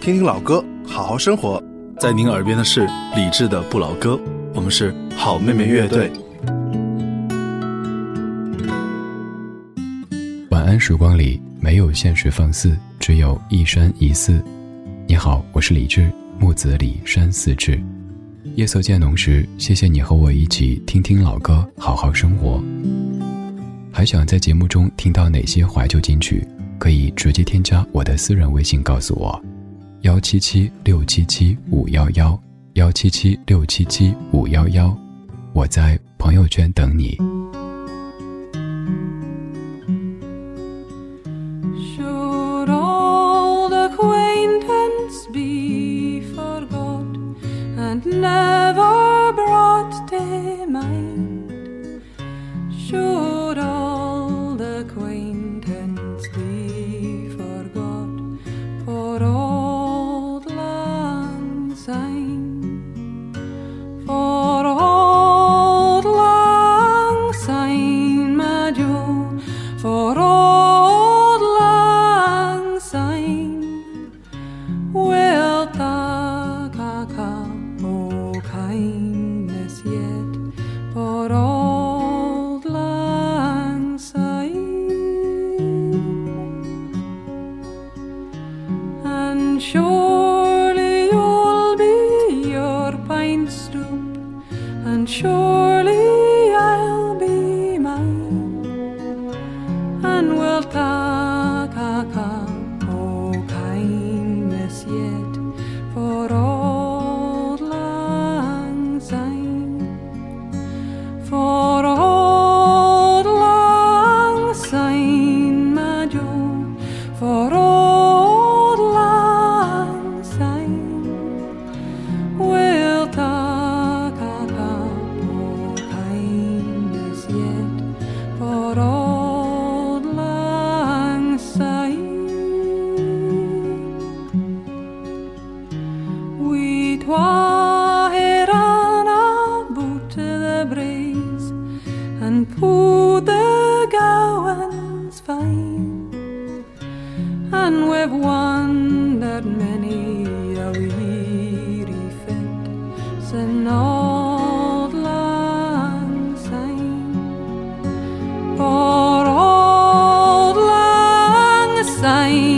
听听老歌，好好生活。在您耳边的是李志的不老歌，我们是好妹妹乐队。晚安时光里没有现实放肆，只有一山一寺。你好，我是李志，木子李山寺志。夜色渐浓时，谢谢你和我一起听听老歌，好好生活。还想在节目中听到哪些怀旧金曲？可以直接添加我的私人微信告诉我。幺七七六七七五幺幺，幺七七六七七五幺幺，我在朋友圈等你。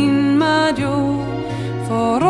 min mayor for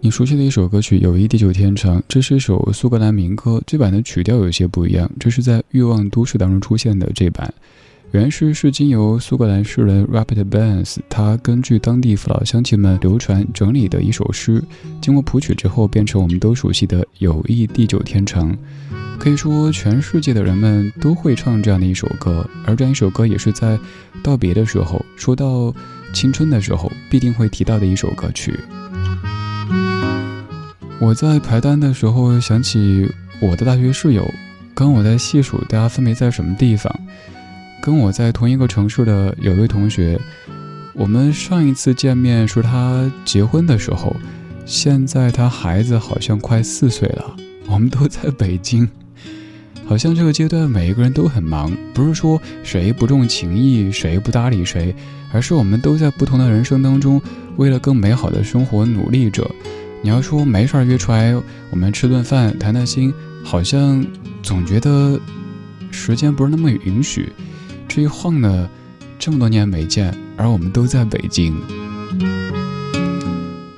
你熟悉的一首歌曲《友谊地久天长》，这是一首苏格兰民歌，这版的曲调有些不一样。这是在《欲望都市》当中出现的这版，原诗是经由苏格兰诗人 Robert Burns，他根据当地父老乡亲们流传整理的一首诗，经过谱曲之后变成我们都熟悉的《友谊地久天长》。可以说，全世界的人们都会唱这样的一首歌，而这样一首歌也是在道别的时候，说到青春的时候，必定会提到的一首歌曲。我在排单的时候想起我的大学室友，刚我在细数大家分别在什么地方。跟我在同一个城市的有位同学，我们上一次见面是他结婚的时候，现在他孩子好像快四岁了。我们都在北京，好像这个阶段每一个人都很忙，不是说谁不重情义，谁不搭理谁，而是我们都在不同的人生当中，为了更美好的生活努力着。你要说没事儿约出来，我们吃顿饭谈谈心，好像总觉得时间不是那么允许。这一晃呢，这么多年没见，而我们都在北京。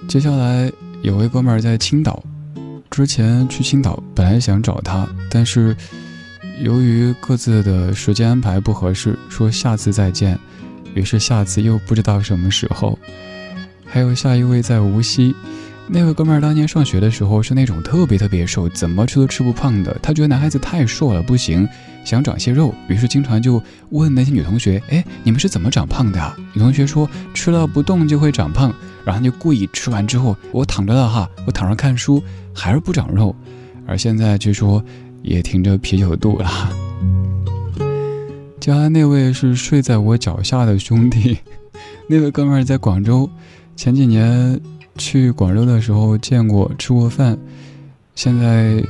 接下来有位哥们儿在青岛，之前去青岛本来想找他，但是由于各自的时间安排不合适，说下次再见，于是下次又不知道什么时候。还有下一位在无锡。那位哥们儿当年上学的时候是那种特别特别瘦，怎么吃都吃不胖的。他觉得男孩子太瘦了不行，想长些肉，于是经常就问那些女同学：“哎，你们是怎么长胖的啊？”女同学说：“吃了不动就会长胖。”然后就故意吃完之后，我躺着了哈，我躺着看书还是不长肉。而现在据说也停着啤酒肚了。接下来那位是睡在我脚下的兄弟，那位哥们儿在广州，前几年。去广州的时候见过吃过饭，现在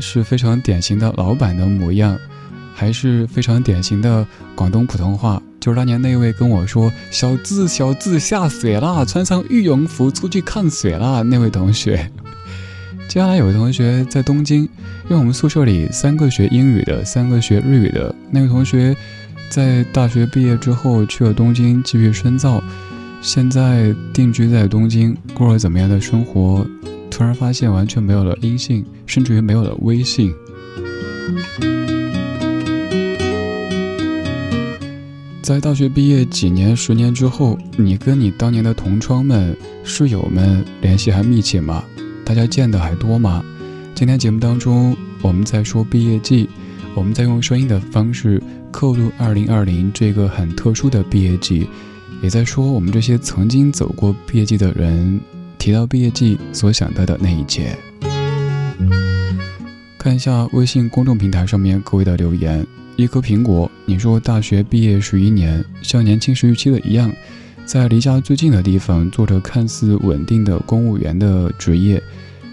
是非常典型的老板的模样，还是非常典型的广东普通话。就是当年那位跟我说“小字小字下雪啦，穿上羽绒服出去看雪啦”那位同学。接下来有位同学在东京，因为我们宿舍里三个学英语的，三个学日语的。那位同学在大学毕业之后去了东京继续深造。现在定居在东京，过了怎么样的生活？突然发现完全没有了音信，甚至于没有了微信。在大学毕业几年、十年之后，你跟你当年的同窗们、室友们联系还密切吗？大家见的还多吗？今天节目当中，我们在说毕业季，我们在用声音的方式刻录2020这个很特殊的毕业季。也在说我们这些曾经走过毕业季的人，提到毕业季所想到的那一切。看一下微信公众平台上面各位的留言。一颗苹果，你说大学毕业十一年，像年轻时预期的一样，在离家最近的地方做着看似稳定的公务员的职业。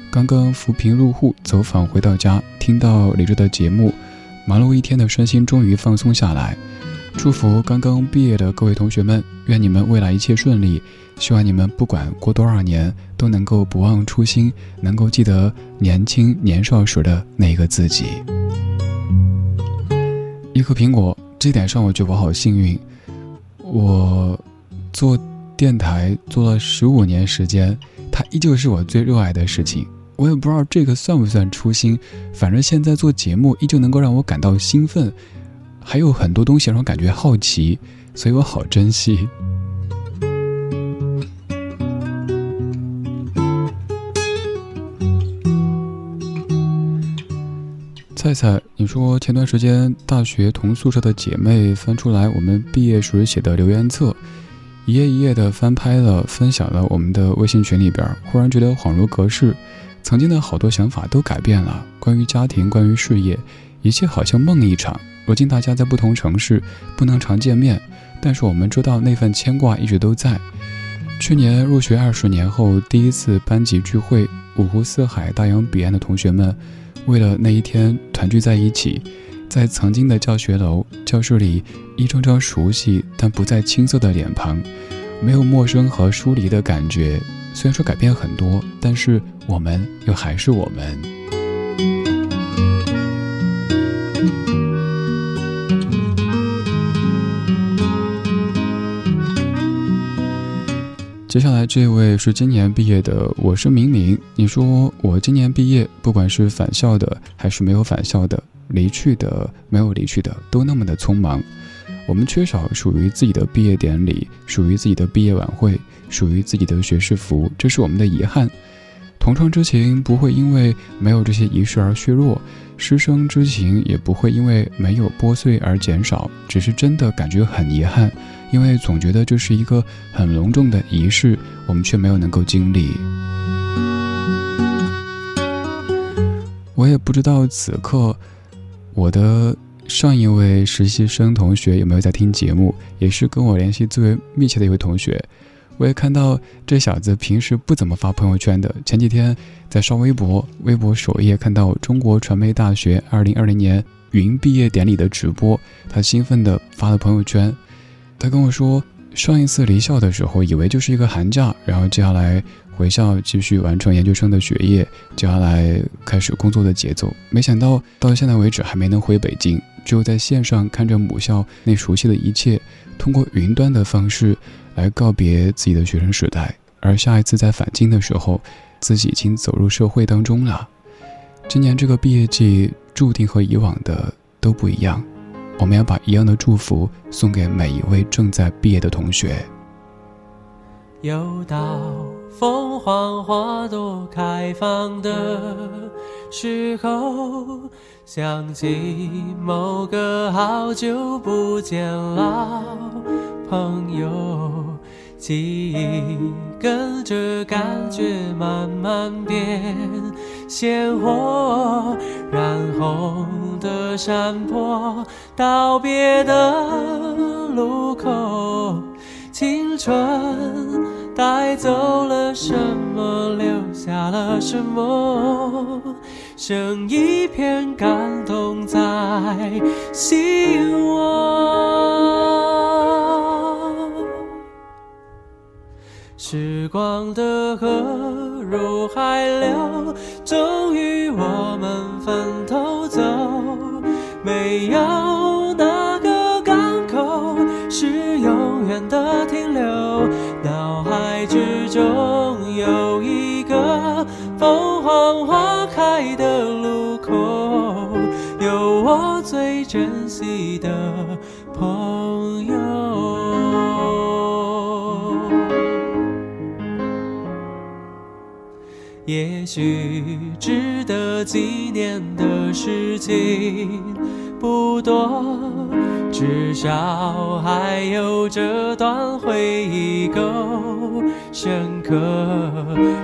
刚刚扶贫入户走访回到家，听到李志的节目，忙碌一天的身心终于放松下来。祝福刚刚毕业的各位同学们，愿你们未来一切顺利。希望你们不管过多少年，都能够不忘初心，能够记得年轻年少时的那个自己。一颗苹果，这点上我觉得我好幸运。我做电台做了十五年时间，它依旧是我最热爱的事情。我也不知道这个算不算初心，反正现在做节目依旧能够让我感到兴奋。还有很多东西让我感觉好奇，所以我好珍惜。菜菜，你说前段时间大学同宿舍的姐妹翻出来我们毕业时写的留言册，一页一页的翻拍了，分享了我们的微信群里边，忽然觉得恍如隔世，曾经的好多想法都改变了，关于家庭，关于事业，一切好像梦一场。如今大家在不同城市，不能常见面，但是我们知道那份牵挂一直都在。去年入学二十年后第一次班级聚会，五湖四海、大洋彼岸的同学们，为了那一天团聚在一起，在曾经的教学楼教室里，一张张熟悉但不再青涩的脸庞，没有陌生和疏离的感觉。虽然说改变很多，但是我们又还是我们。接下来这位是今年毕业的，我是明明。你说我今年毕业，不管是返校的还是没有返校的，离去的没有离去的，都那么的匆忙。我们缺少属于自己的毕业典礼，属于自己的毕业晚会，属于自己的学士服，这是我们的遗憾。同窗之情不会因为没有这些仪式而削弱，师生之情也不会因为没有拨碎而减少，只是真的感觉很遗憾。因为总觉得这是一个很隆重的仪式，我们却没有能够经历。我也不知道此刻我的上一位实习生同学有没有在听节目，也是跟我联系最为密切的一位同学。我也看到这小子平时不怎么发朋友圈的，前几天在刷微博，微博首页看到中国传媒大学二零二零年云毕业典礼的直播，他兴奋地发了朋友圈。他跟我说，上一次离校的时候，以为就是一个寒假，然后接下来回校继续完成研究生的学业，接下来开始工作的节奏。没想到到现在为止还没能回北京，只有在线上看着母校那熟悉的一切，通过云端的方式来告别自己的学生时代。而下一次在返京的时候，自己已经走入社会当中了。今年这个毕业季注定和以往的都不一样，我们要把一样的祝福送给每一位正在毕业的同学。又到凤凰花朵开放的时候，想起某个好久不见老朋友。记忆跟着感觉慢慢变鲜活，染红的山坡，道别的路口，青春带走了什么，留下了什么，剩一片感动在心窝。时光的河入海流，终于我们分头走。没有中有一个凤凰花开的路口，有我最珍惜的朋友。也许值得纪念的事情不多，至少还有这段回忆够深刻。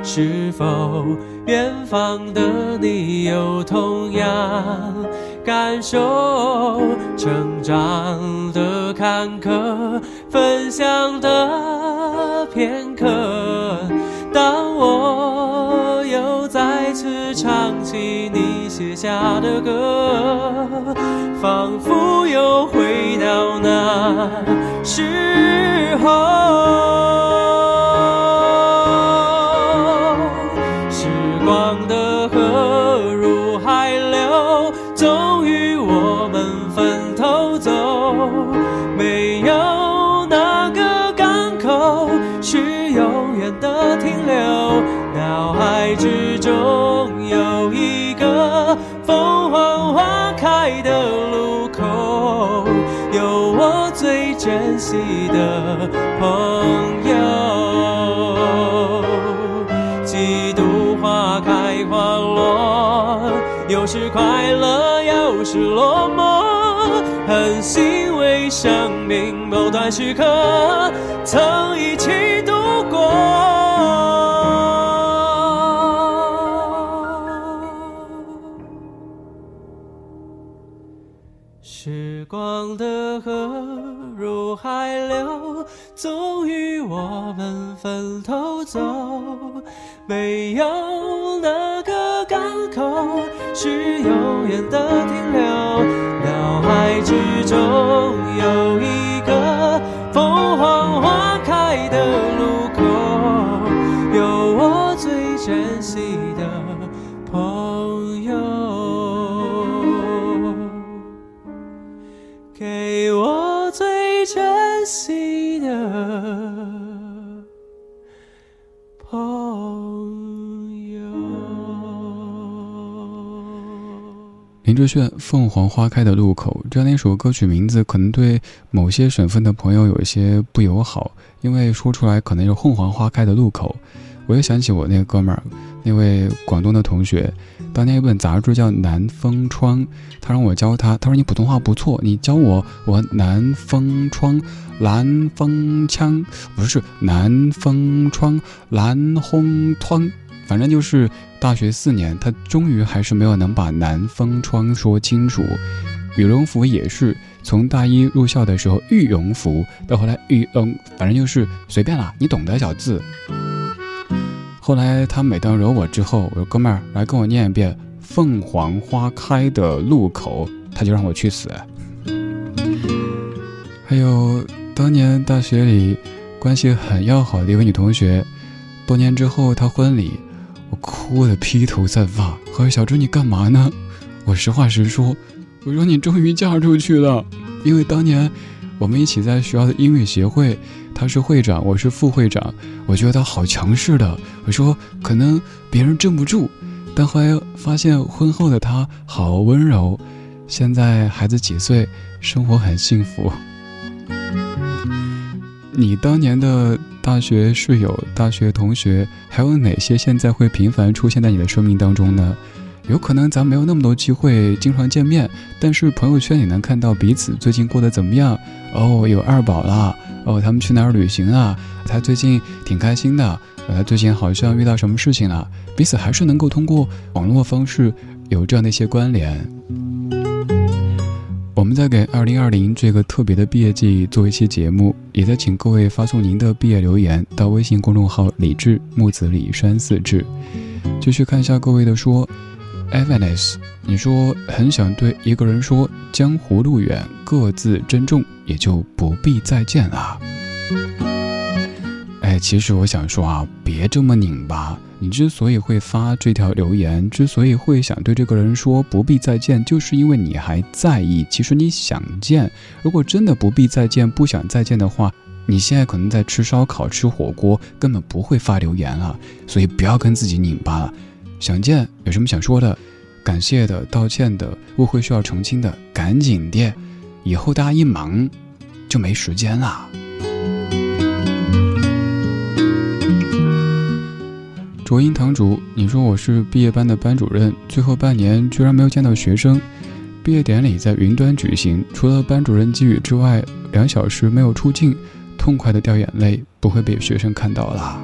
是否远方的你有同样感受？成长的坎坷，分享的片刻。当我又再次唱起你写下的歌，仿佛又回到那时候。爱的路口，有我最珍惜的朋友。几度花开花落，有时快乐，有时落寞，很欣慰生命某段时刻曾一起终于我们分头走。没有哪个港口是永远的停留。脑海之中有一个凤凰花开的路口，有我最珍惜的朋友。给我最珍惜林志炫《凤凰花开的路口》这样的一首歌曲名字，可能对某些省份的朋友有一些不友好，因为说出来可能是凤凰花开的路口。我又想起我那个哥们儿，那位广东的同学，当年一本杂志叫《南风窗》，他让我教他，他说你普通话不错，你教我，我南风窗，南风枪，不是南风窗，南风窗，反正就是大学四年，他终于还是没有能把南风窗说清楚。羽绒服也是从大一入校的时候，羽绒服到后来羽绒，反正就是随便啦，你懂得，小字。后来他每当惹我之后，我说哥们儿来跟我念一遍《凤凰花开的路口》，他就让我去死。还有当年大学里关系很要好的一位女同学，多年之后她婚礼，我哭得披头散发。和小朱你干嘛呢？我实话实说，我说你终于嫁出去了，因为当年我们一起在学校的音乐协会，他是会长，我是副会长，我觉得他好强势的。我说可能别人镇不住，但后来发现婚后的他好温柔。现在孩子几岁，生活很幸福。你当年的大学室友、大学同学，还有哪些现在会频繁出现在你的生命当中呢？有可能咱没有那么多机会经常见面，但是朋友圈也能看到彼此最近过得怎么样。哦，有二宝了，哦，他们去哪儿旅行啊？他最近挺开心的，呃，他最近好像遇到什么事情了？彼此还是能够通过网络方式有这样的一些关联。我们在给二零二零这个特别的毕业季做一期节目，也在请各位发送您的毕业留言到微信公众号“李志木子李山四志”。继续看一下各位的说 e v a n e s 你说很想对一个人说“江湖路远，各自珍重”，也就不必再见了。哎，其实我想说啊，别这么拧巴。你之所以会发这条留言，之所以会想对这个人说不必再见，就是因为你还在意。其实你想见，如果真的不必再见，不想再见的话，你现在可能在吃烧烤、吃火锅，根本不会发留言了。所以不要跟自己拧巴了。想见有什么想说的，感谢的、道歉的、误会需要澄清的，赶紧的。以后大家一忙，就没时间了。卓音堂主，你说我是毕业班的班主任，最后半年居然没有见到学生。毕业典礼在云端举行，除了班主任寄语之外，两小时没有出镜，痛快的掉眼泪，不会被学生看到啦。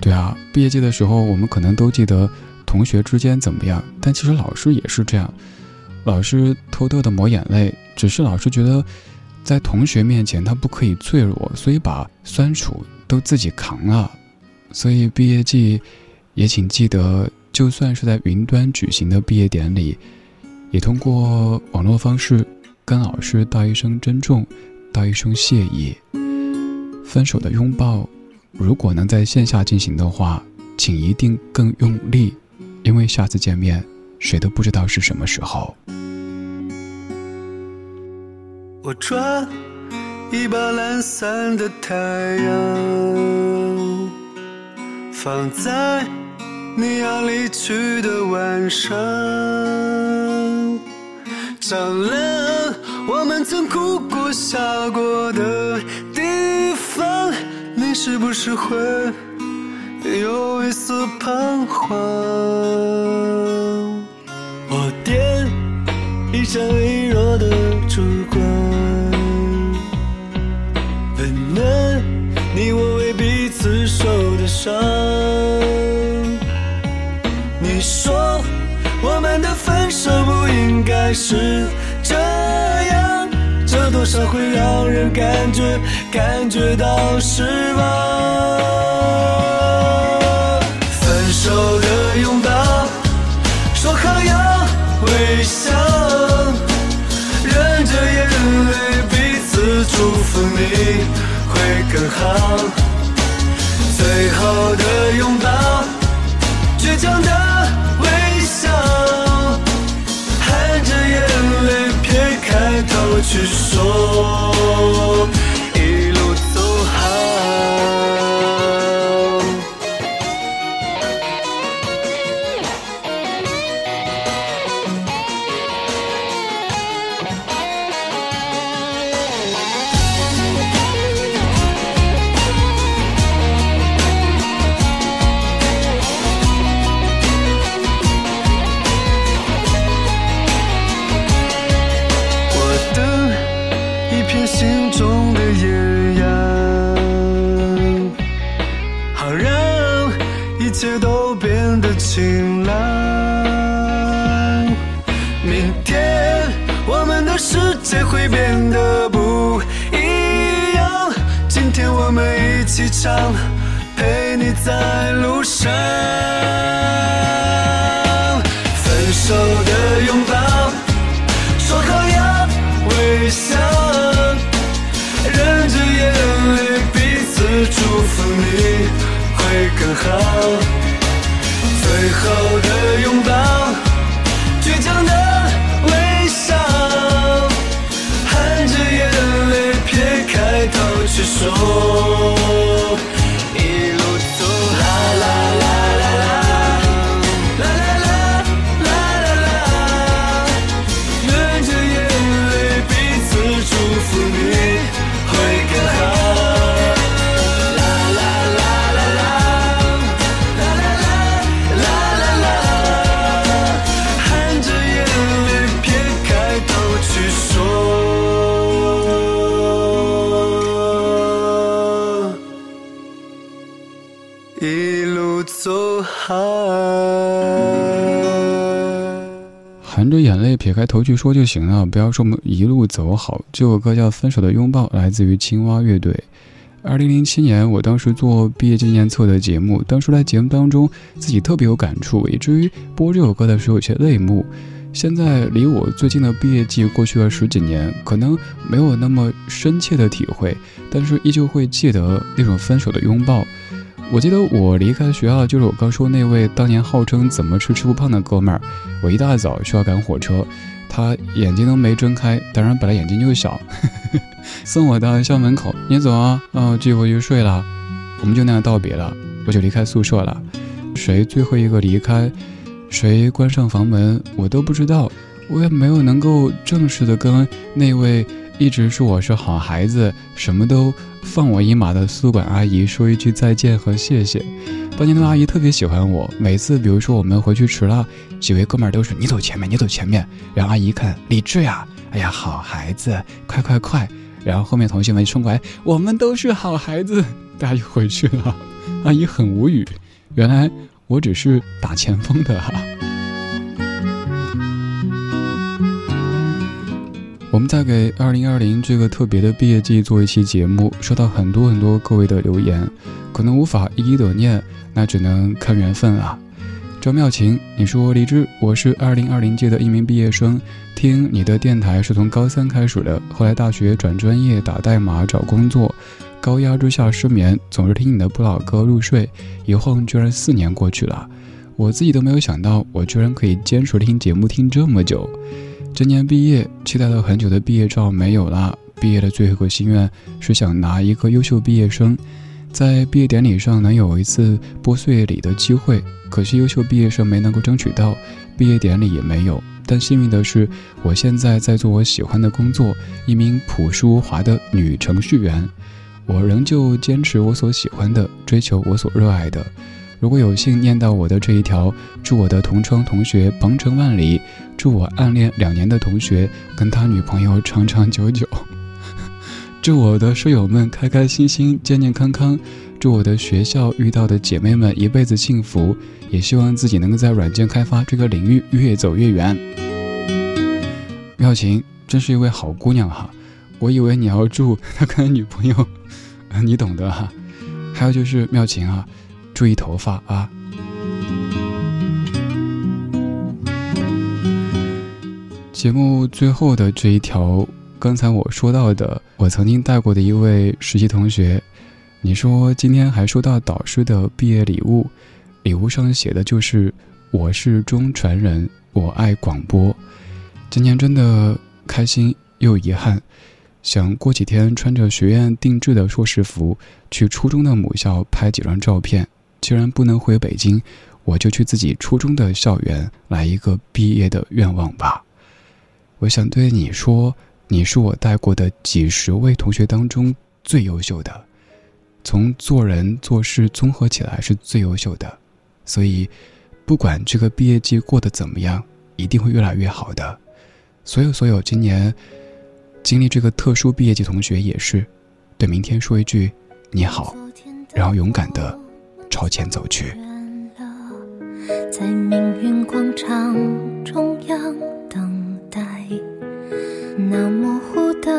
对啊，毕业季的时候，我们可能都记得同学之间怎么样，但其实老师也是这样，老师偷偷的抹眼泪，只是老师觉得在同学面前他不可以脆弱，所以把酸楚都自己扛了。所以毕业季，也请记得，就算是在云端举行的毕业典礼，也通过网络方式跟老师道一声珍重，道一声谢意。分手的拥抱，如果能在线下进行的话，请一定更用力，因为下次见面，谁都不知道是什么时候。我抓一把懒散的太阳。放在你要离去的晚上，照亮我们曾哭过笑过的地方。你是不是会有一丝彷徨？我点一盏微弱的烛光，伤。你说我们的分手不应该。是这样，这多少会让人感觉感觉到失望。分手的拥抱，说好要微笑，忍着眼泪彼此祝福你会更好。最好的拥抱倔强的微笑含着眼泪撇开头去说。路开头去说就行了，不要说我们一路走好。这首歌叫《分手的拥抱》，来自于青蛙乐队。二零零七年，我当时做毕业纪念册的节目，当时在节目当中自己特别有感触，以至于播这首歌的时候有些泪目。现在离我最近的毕业季过去了十几年，可能没有那么深切的体会，但是依旧会记得那种分手的拥抱。我记得我离开学校，就是我刚说那位当年号称怎么吃吃不胖的哥们儿。我一大早需要赶火车，他眼睛都没睁开，当然本来眼睛就小，送我到校门口，你走啊，嗯，继续回去睡了。我们就那样道别了，我就离开宿舍了。谁最后一个离开，谁关上房门，我都不知道。我也没有能够正式的跟那位。一直说我是好孩子，什么都放我一马的宿管阿姨说一句再见和谢谢。当年的阿姨特别喜欢我，每次比如说我们回去迟了，几位哥们儿都是你走前面，你走前面。然后阿姨看李志呀，哎呀好孩子，快快快！然后后面同学们冲过来，我们都是好孩子，大家就回去了。阿姨很无语，原来我只是打前锋的哈。我们在给二零二零这个特别的毕业季做一期节目，收到很多很多各位的留言，可能无法一一的念，那只能看缘分了。张妙琴，你说李志，我是二零二零届的一名毕业生，听你的电台是从高三开始的，后来大学转专业打代码找工作，高压之下失眠，总是听你的不老歌入睡，一晃居然四年过去了，我自己都没有想到，我居然可以坚持听节目听这么久。今年毕业，期待了很久的毕业照没有了。毕业的最后一个心愿是想拿一个优秀毕业生，在毕业典礼上能有一次拨穗礼的机会。可惜优秀毕业生没能够争取到，毕业典礼也没有。但幸运的是，我现在在做我喜欢的工作，一名朴淑华的女程序员。我仍旧坚持我所喜欢的，追求我所热爱的。如果有幸念到我的这一条，祝我的同窗同学鹏程万里，祝我暗恋两年的同学跟他女朋友长长久久，祝我的舍友们开开心心、健健康康，祝我的学校遇到的姐妹们一辈子幸福，也希望自己能够在软件开发这个领域越走越远。妙琴真是一位好姑娘哈，我以为你要祝他跟女朋友，你懂得哈。还有就是妙琴啊。注意头发啊！节目最后的这一条，刚才我说到的，我曾经带过的一位实习同学，你说今天还收到导师的毕业礼物，礼物上写的就是“我是中传人，我爱广播”。今年真的开心又遗憾。想过几天穿着学院定制的硕士服，去初中的母校拍几张照片。既然不能回北京，我就去自己初中的校园来一个毕业的愿望吧。我想对你说，你是我带过的几十位同学当中最优秀的，从做人做事综合起来是最优秀的。所以，不管这个毕业季过得怎么样，一定会越来越好的。所有所有今年经历这个特殊毕业季同学也是，对明天说一句你好，然后勇敢的。朝前走去在命运广场中央那模糊的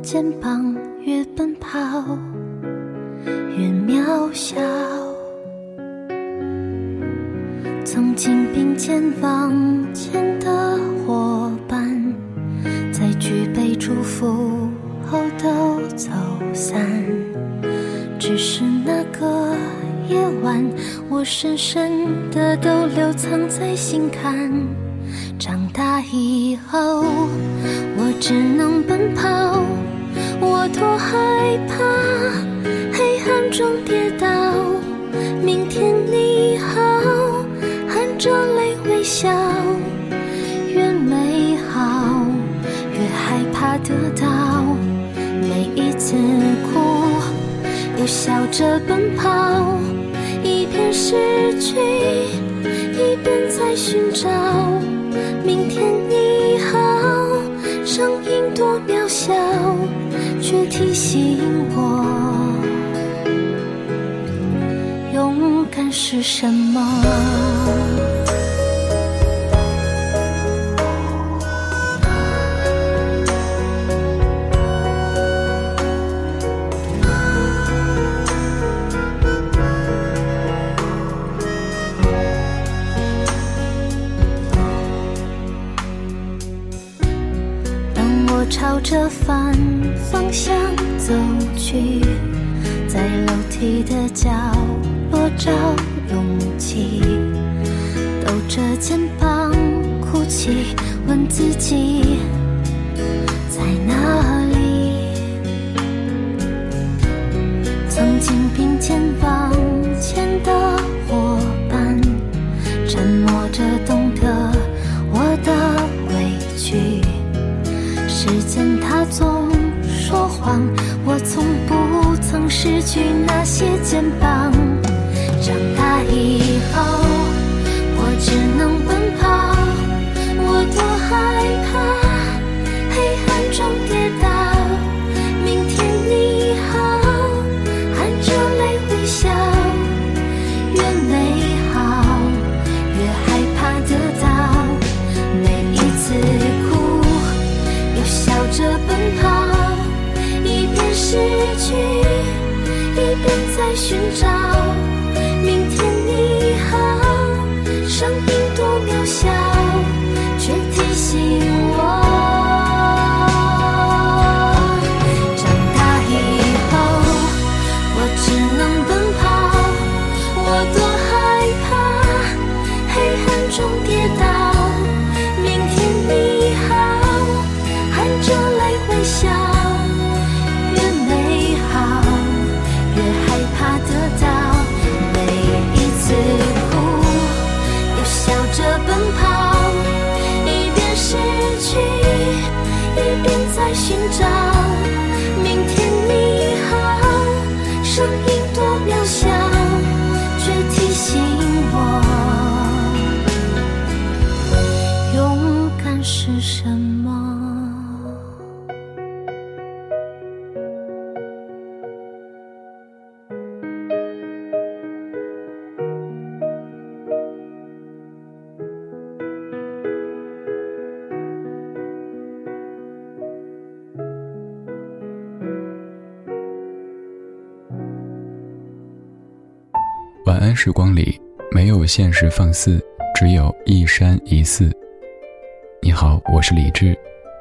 肩膀越奔跑越渺小曾经并肩往前的伙伴在举杯祝福后都走散只是那个夜晚，我深深的都留藏在心坎。长大以后，只能奔跑，我多害怕黑暗中跌倒。明天你好，含着泪微笑，越美好越害怕得到。每一次哭，又笑着奔跑，一边失去，一边在寻找。明天你，笑，却提醒我，勇敢是什么。去，在楼梯的角落找勇气，抖着肩膀哭泣，问自己在哪里？曾经并肩往前的伙伴，沉默着懂得我的委屈。时间它总说谎，我从不曾失去那些肩膀。长大以后，我只能奔跑，我多害怕黑暗中跌倒。寻找。晚安时光里没有现实放肆，只有一山一寺。你好，我是李志。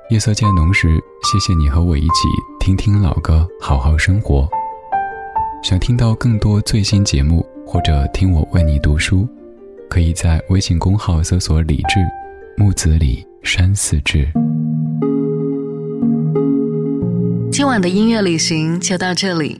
夜色渐浓时，谢谢你和我一起听听老歌，好好生活。想听到更多最新节目或者听我为你读书，可以在微信公号搜索“李志木子李山寺志”。今晚的音乐旅行就到这里，